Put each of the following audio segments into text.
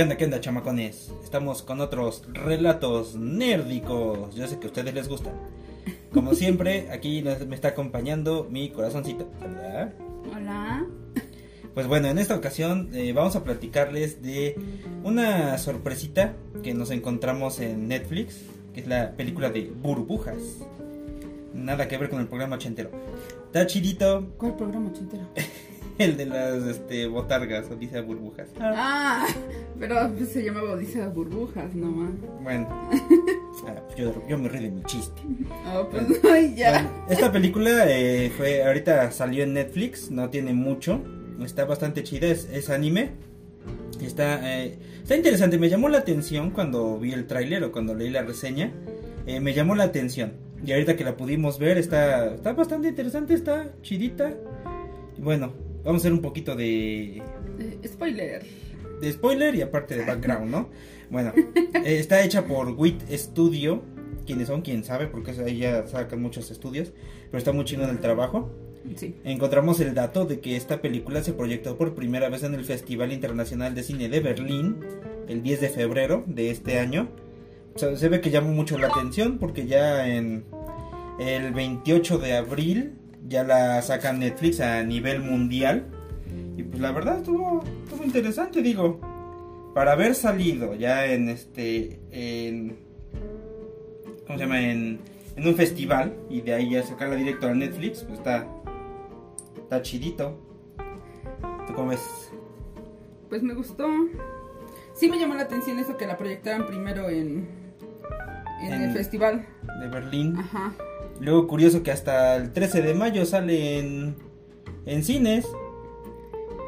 ¿Qué onda, qué onda, chamacones? Estamos con otros relatos nérdicos. Yo sé que a ustedes les gustan. Como siempre, aquí nos- me está acompañando mi corazoncito. Hola. Hola. Pues bueno, en esta ocasión eh, vamos a platicarles de una sorpresita que nos encontramos en Netflix, que es la película de Burbujas. Nada que ver con el programa ochentero. Está chidito ¿Cuál programa ochentero? el de las este, botargas, o dice burbujas. Ah, pero pues, se llamaba Odisea Burbujas, no más. Bueno, Ah, pues yo, yo me río de mi chiste. Oh, pues ay, ya. Bueno, esta película eh, fue ahorita salió en Netflix, no tiene mucho, está bastante chida, es, es anime. Está, eh, está interesante, me llamó la atención cuando vi el tráiler o cuando leí la reseña, eh, me llamó la atención. Y ahorita que la pudimos ver, está, está bastante interesante, está chidita. Y bueno, vamos a hacer un poquito de, Eh, spoiler. de spoiler y aparte de background, ¿no? Bueno, eh, está hecha por WIT Studio. ¿Quiénes son? ¿Quién sabe? Porque ahí ya sacan muchos estudios. Pero está muy chido en el trabajo. Sí. Encontramos el dato de que esta película se proyectó por primera vez en el Festival Internacional de Cine de Berlín el 10 de febrero de este año. O sea, se ve que llamó mucho la atención porque ya en el 28 de abril ya la sacan Netflix a nivel mundial. Y pues la verdad estuvo, estuvo interesante, digo. Para haber salido ya en este. En, ¿Cómo se llama? En, en un festival y de ahí ya sacarla directo a Netflix, pues está. Está chidito. ¿Tú cómo ves? Pues me gustó. Sí me llamó la atención eso que la proyectaran primero en, en, En- el festival. De Berlín. Ajá. Luego, curioso que hasta el 13 de mayo sale en, en cines.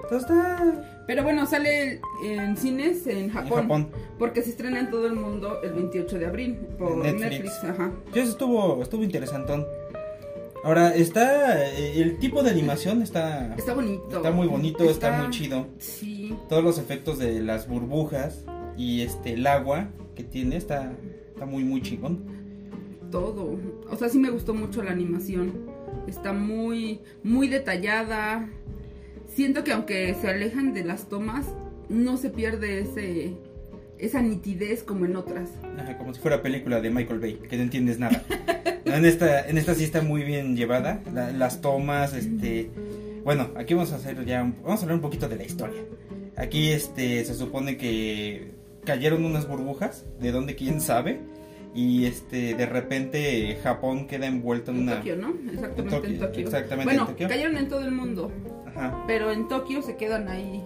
Entonces está. Pero bueno, sale en cines en Japón. En Japón. Porque se estrena en todo el mundo el 28 de abril por Netflix. Netflix. Ajá. Eso estuvo, estuvo interesantón. Ahora, está. eh, El tipo de animación está. Está bonito. Está muy bonito, está, muy chido. Sí. Todos los efectos de las burbujas y este el agua que tiene está, está muy muy chingón. Todo. O sea, sí me gustó mucho la animación. Está muy, muy detallada. Siento que aunque se alejan de las tomas, no se pierde ese, esa nitidez como en otras. Ajá, como si fuera película de Michael Bay, que no entiendes nada. En esta, en esta sí está muy bien llevada. la- las tomas, este. Bueno, aquí vamos a hacer ya. un- Vamos a hablar un poquito de la historia. Aquí este se supone que cayeron unas burbujas, de donde quién sabe. Y este de repente Japón queda envuelto en En una. Tokio, ¿no? Exactamente Tokio, en Tokio. exactamente bueno, en Tokio. cayeron en todo el mundo, Ajá. pero en Tokio se quedan ahí.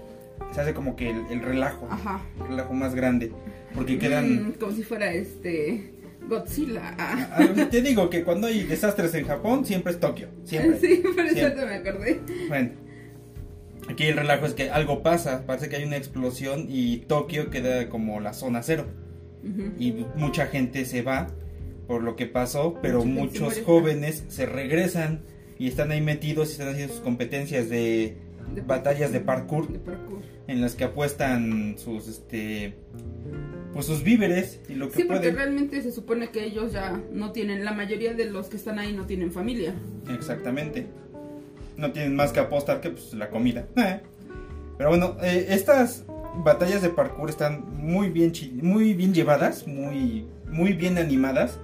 Se hace como que el, el relajo. Ajá. El relajo más grande. Porque quedan. Mm, como si fuera este Godzilla. Ah. Ah, Te digo que cuando hay desastres en Japón, siempre es Tokio. Siempre. Sí, por eso Siempre. te me acordé. Bueno, aquí el relajo es que algo pasa, parece que hay una explosión y Tokio queda como la zona cero. Y mucha gente se va por lo que pasó, pero Mucha gente se muchos jóvenes se regresan y están ahí metidos y están haciendo sus competencias de De batallas de parkour De parkour. en las que apuestan sus este pues sus víveres y lo que Sí, porque realmente se supone que ellos ya no tienen, la mayoría de los que están ahí no tienen familia. Exactamente. No tienen más que apostar que pues, la comida. Eh. Pero bueno, eh, estas batallas de parkour están muy bien, muy bien llevadas, muy, muy bien animadas.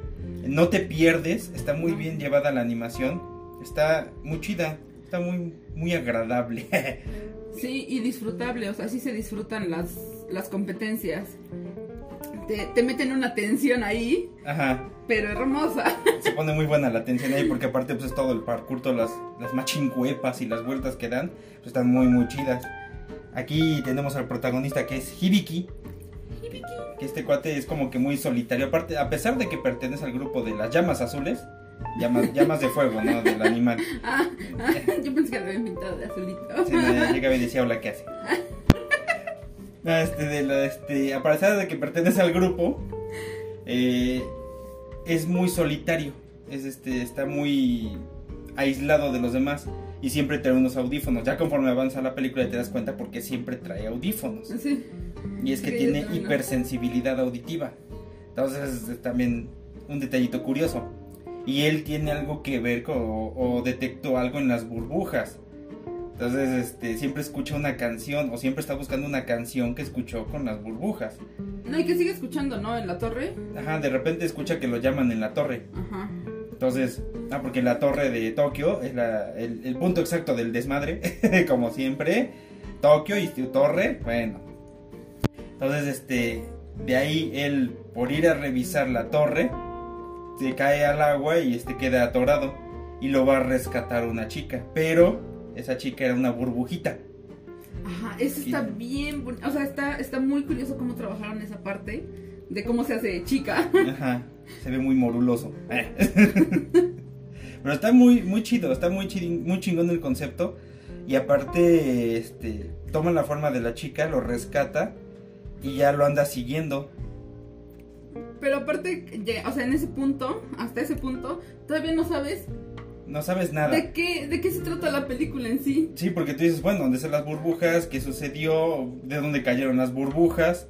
No te pierdes, está muy bien llevada la animación. Está muy chida, está muy, muy agradable. Sí, y disfrutable, o sea, sí se disfrutan las, las competencias. Te, te meten una tensión ahí, Ajá, pero hermosa. se pone muy buena la atención ahí porque aparte pues es todo el parkour, todas las, las machincuepas y las vueltas que dan, pues están muy muy chidas. Aquí tenemos al protagonista que es Hibiki, que este cuate es como que muy solitario. Aparte, a pesar de que pertenece al grupo de las llamas azules, llamas, llamas de fuego, ¿no? Del animal. Ah, ah, yo pensé que lo habían pintado de azulito. Sí, no, llegaba y decía, hola, ¿qué hace? No, este, de la, este, a pesar de que pertenece al grupo, eh, es muy solitario. Es este, está muy aislado de los demás. Y siempre trae unos audífonos. Ya conforme avanza la película te das cuenta porque siempre trae audífonos. Sí, Y es que Sí, tiene hipersensibilidad auditiva. Entonces es también un detallito curioso. Y él tiene algo que ver con, o, o detectó algo en las burbujas. Entonces, este, siempre escucha una canción o siempre está buscando una canción que escuchó con las burbujas. No, y que sigue escuchando, ¿no? En la torre. Ajá, de repente escucha que lo llaman en la torre. Ajá. Entonces, ah, porque la torre de Tokio es la- el, el punto exacto del desmadre, como siempre. Tokio y tu torre, bueno. Entonces, este, de ahí él, por ir a revisar la torre, se cae al agua y este queda atorado. Y lo va a rescatar una chica. Pero esa chica era una burbujita. Ajá, eso está bien, o sea, está, está muy curioso cómo trabajaron esa parte de cómo se hace chica. Ajá, se ve muy moruloso. Pero está muy, muy chido, está muy, chidin- muy chingón el concepto. Y aparte, este, toma la forma de la chica, lo rescata y ya lo anda siguiendo. Pero aparte, o sea, en ese punto, hasta ese punto, todavía no sabes No sabes nada. de qué, de qué se trata la película en sí. Sí, porque tú dices, bueno, ¿dónde están las burbujas? ¿Qué sucedió? ¿De dónde cayeron las burbujas?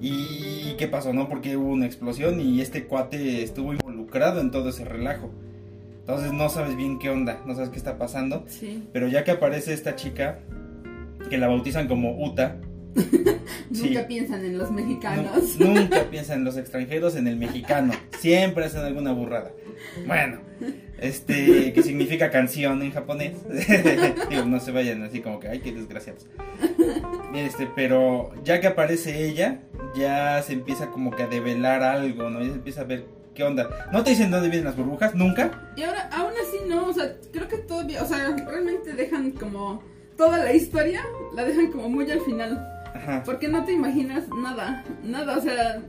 ¿Y qué pasó, no? Porque hubo una explosión y este cuate estuvo involucrado en todo ese relajo. Entonces no sabes bien qué onda, no sabes qué está pasando. Sí. Pero ya que aparece esta chica, que la bautizan como Uta, Sí. Nunca piensan en los mexicanos. nu- nunca piensan en los extranjeros, en el mexicano. Siempre hacen alguna burrada. Bueno, este, que significa canción en japonés. Digo, no se vayan así como que, ay, qué desgraciados. Este, pero ya que aparece ella, ya se empieza como que a develar algo, ¿no? Ya se empieza a ver qué onda. ¿No te dicen dónde vienen las burbujas? ¿Nunca? Y ahora, aún así no, o sea, creo que todavía, o sea, realmente dejan como toda la historia, la dejan como muy al final. Ajá. Porque no te imaginas nada, nada, o sea,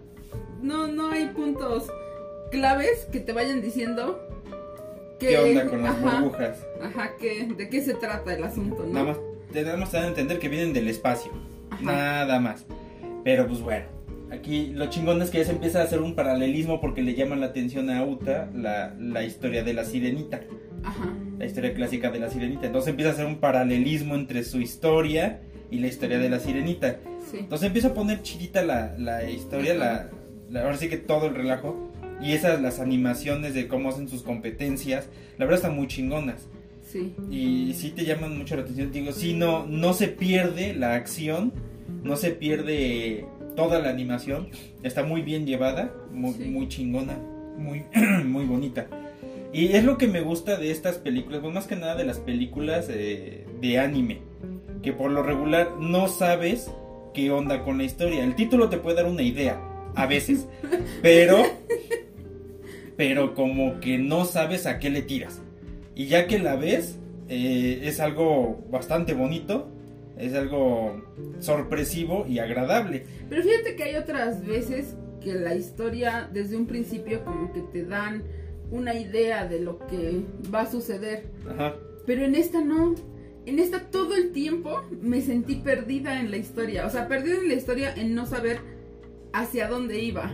no, no hay puntos claves que te vayan diciendo que, ¿Qué onda con las ajá, burbujas? Ajá, que, de qué se trata el asunto, ¿no? Nada más, te damos a entender que vienen del espacio. Ajá. Nada más. Pero pues bueno, aquí lo chingón es que ya se empieza a hacer un paralelismo porque le llama la atención a Uta la, la historia de la sirenita. Ajá, La historia clásica de la sirenita. Entonces empieza a hacer un paralelismo entre su historia y la historia de la sirenita. sí. Entonces empieza a poner chidita la, la historia, la, la- ahora sí que todo el relajo. Y esas, las animaciones de cómo hacen sus competencias, la verdad están muy chingonas. Sí, y sí te llaman mucho la atención. Digo, sí, no, no se pierde la acción, no se pierde toda la animación. Está muy bien llevada, muy, Sí. muy chingona, muy, muy bonita. Y es lo que me gusta de estas películas, pues más que nada de las películas eh, de anime, que por lo regular no sabes qué onda con la historia. El título te puede dar una idea, a veces, pero, pero como que no sabes a qué le tiras. Y ya que la ves, eh, es algo bastante bonito, es algo sorpresivo y agradable. Pero fíjate que hay otras veces que la historia desde un principio como que te dan una idea de lo que va a suceder. Ajá. Pero en esta no. En esta todo el tiempo me sentí perdida en la historia. O sea, perdida en la historia en no saber hacia dónde iba.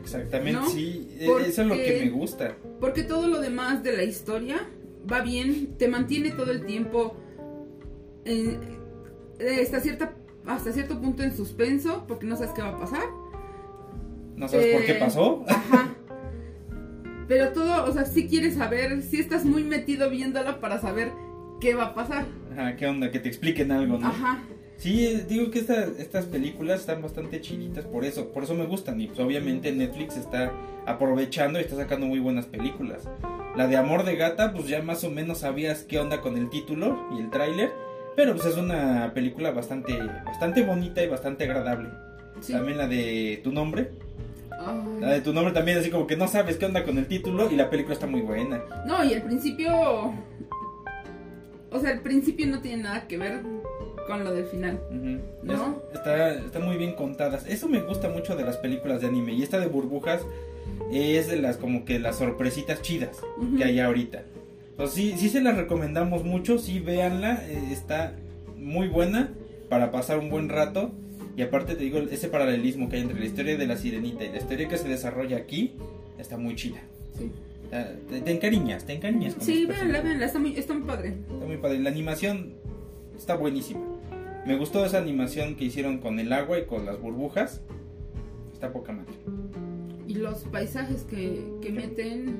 Exactamente, ¿No? sí, e- Porque- eso es lo que me gusta. Porque todo lo demás de la historia va bien, te mantiene todo el tiempo en- eh, hasta, cierta, hasta cierto punto en suspenso, porque no sabes qué va a pasar. ¿No sabes por qué Eh, pasó? Ajá. Pero todo, o sea, si quieres saber, si estás muy metido viéndola para saber qué va a pasar. Ajá, ¿qué onda? Que te expliquen algo, ¿no? Ajá. Sí, eh, digo que esta- estas películas están bastante chiditas por eso, por eso me gustan y pues obviamente Netflix está aprovechando y está sacando muy buenas películas. La de Amor de Gata, pues ya más o menos sabías qué onda con el título y el tráiler, pero pues es una película bastante bastante bonita y bastante agradable. Sí. También la de Tu nombre, Ay. la de Tu nombre también así como que no sabes qué onda con el título y la película está muy buena. No, y el principio. O sea, el principio no tiene nada que ver con lo del final. ¿No? Es- está, está muy bien contadas. Eso me gusta mucho de las películas de anime. Y esta de burbujas es de las como que las sorpresitas chidas que hay ahorita. Entonces sí, sí se las recomendamos mucho. Sí, véanla. eh, está muy buena para pasar un buen rato. Y aparte te digo, ese paralelismo que hay entre la historia de la sirenita y la historia que se desarrolla aquí está muy chida. Sí, Te, te encariñas, te encariñas con sí véanla, véanla, está muy, está muy padre. Está muy padre. La animación está buenísima. Me gustó esa animación que hicieron con el agua y con las burbujas. Está poca madre. Y los paisajes que, que meten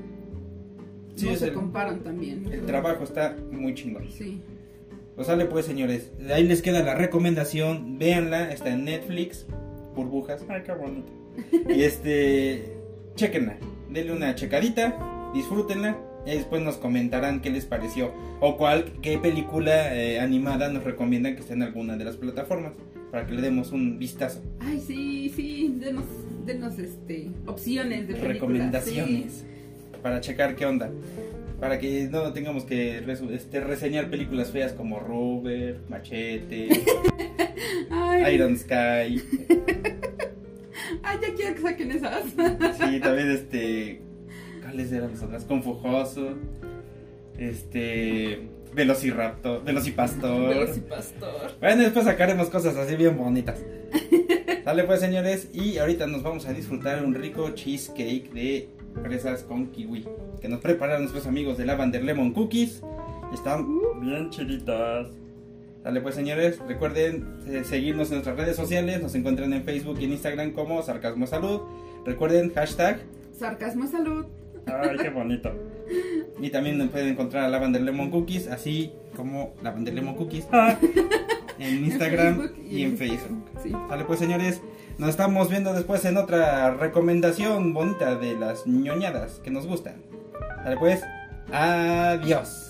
Sí, no se el- comparan también. El trabajo está muy chingón. Sí. Pues sale pues señores, ahí les queda la recomendación, véanla, está en Netflix, burbujas, ay qué bonito. Y este, chequenla, denle una checadita, disfrútenla y después nos comentarán qué les pareció o cuál, qué película eh, animada nos recomiendan que esté en alguna de las plataformas para que le demos un vistazo. Ay, sí, sí, denos, denos este, opciones de películas, recomendaciones sí. Para checar qué onda. Para que no tengamos que este, reseñar películas feas como Rover, Machete, Iron Sky. ay, ya quiero que saquen esas. Sí, también este. ¿Cuáles eran las otras? Confujoso. Este. Velociraptor. Velocipastor. Pastor. Bueno, después sacaremos cosas así bien bonitas. Sale pues, señores. Y ahorita nos vamos a disfrutar un rico cheesecake de fresas con kiwi. Que nos prepararon nuestros amigos de Lavender Lemon Cookies. Están bien chilitas. Dale pues señores, recuerden eh, seguirnos en nuestras redes sociales, nos encuentran en Facebook y en Instagram como Sarcasmo Salud. Recuerden hashtag Sarcasmo salud. Ay, qué bonito. Y también nos pueden encontrar a Lavender Lemon Cookies, así como Lavender Lemon Cookies en Instagram Facebook y en Facebook. Sí. Vale, pues señores, nos estamos viendo después en otra recomendación bonita de las ñoñadas que nos gustan. Vale, pues, adiós.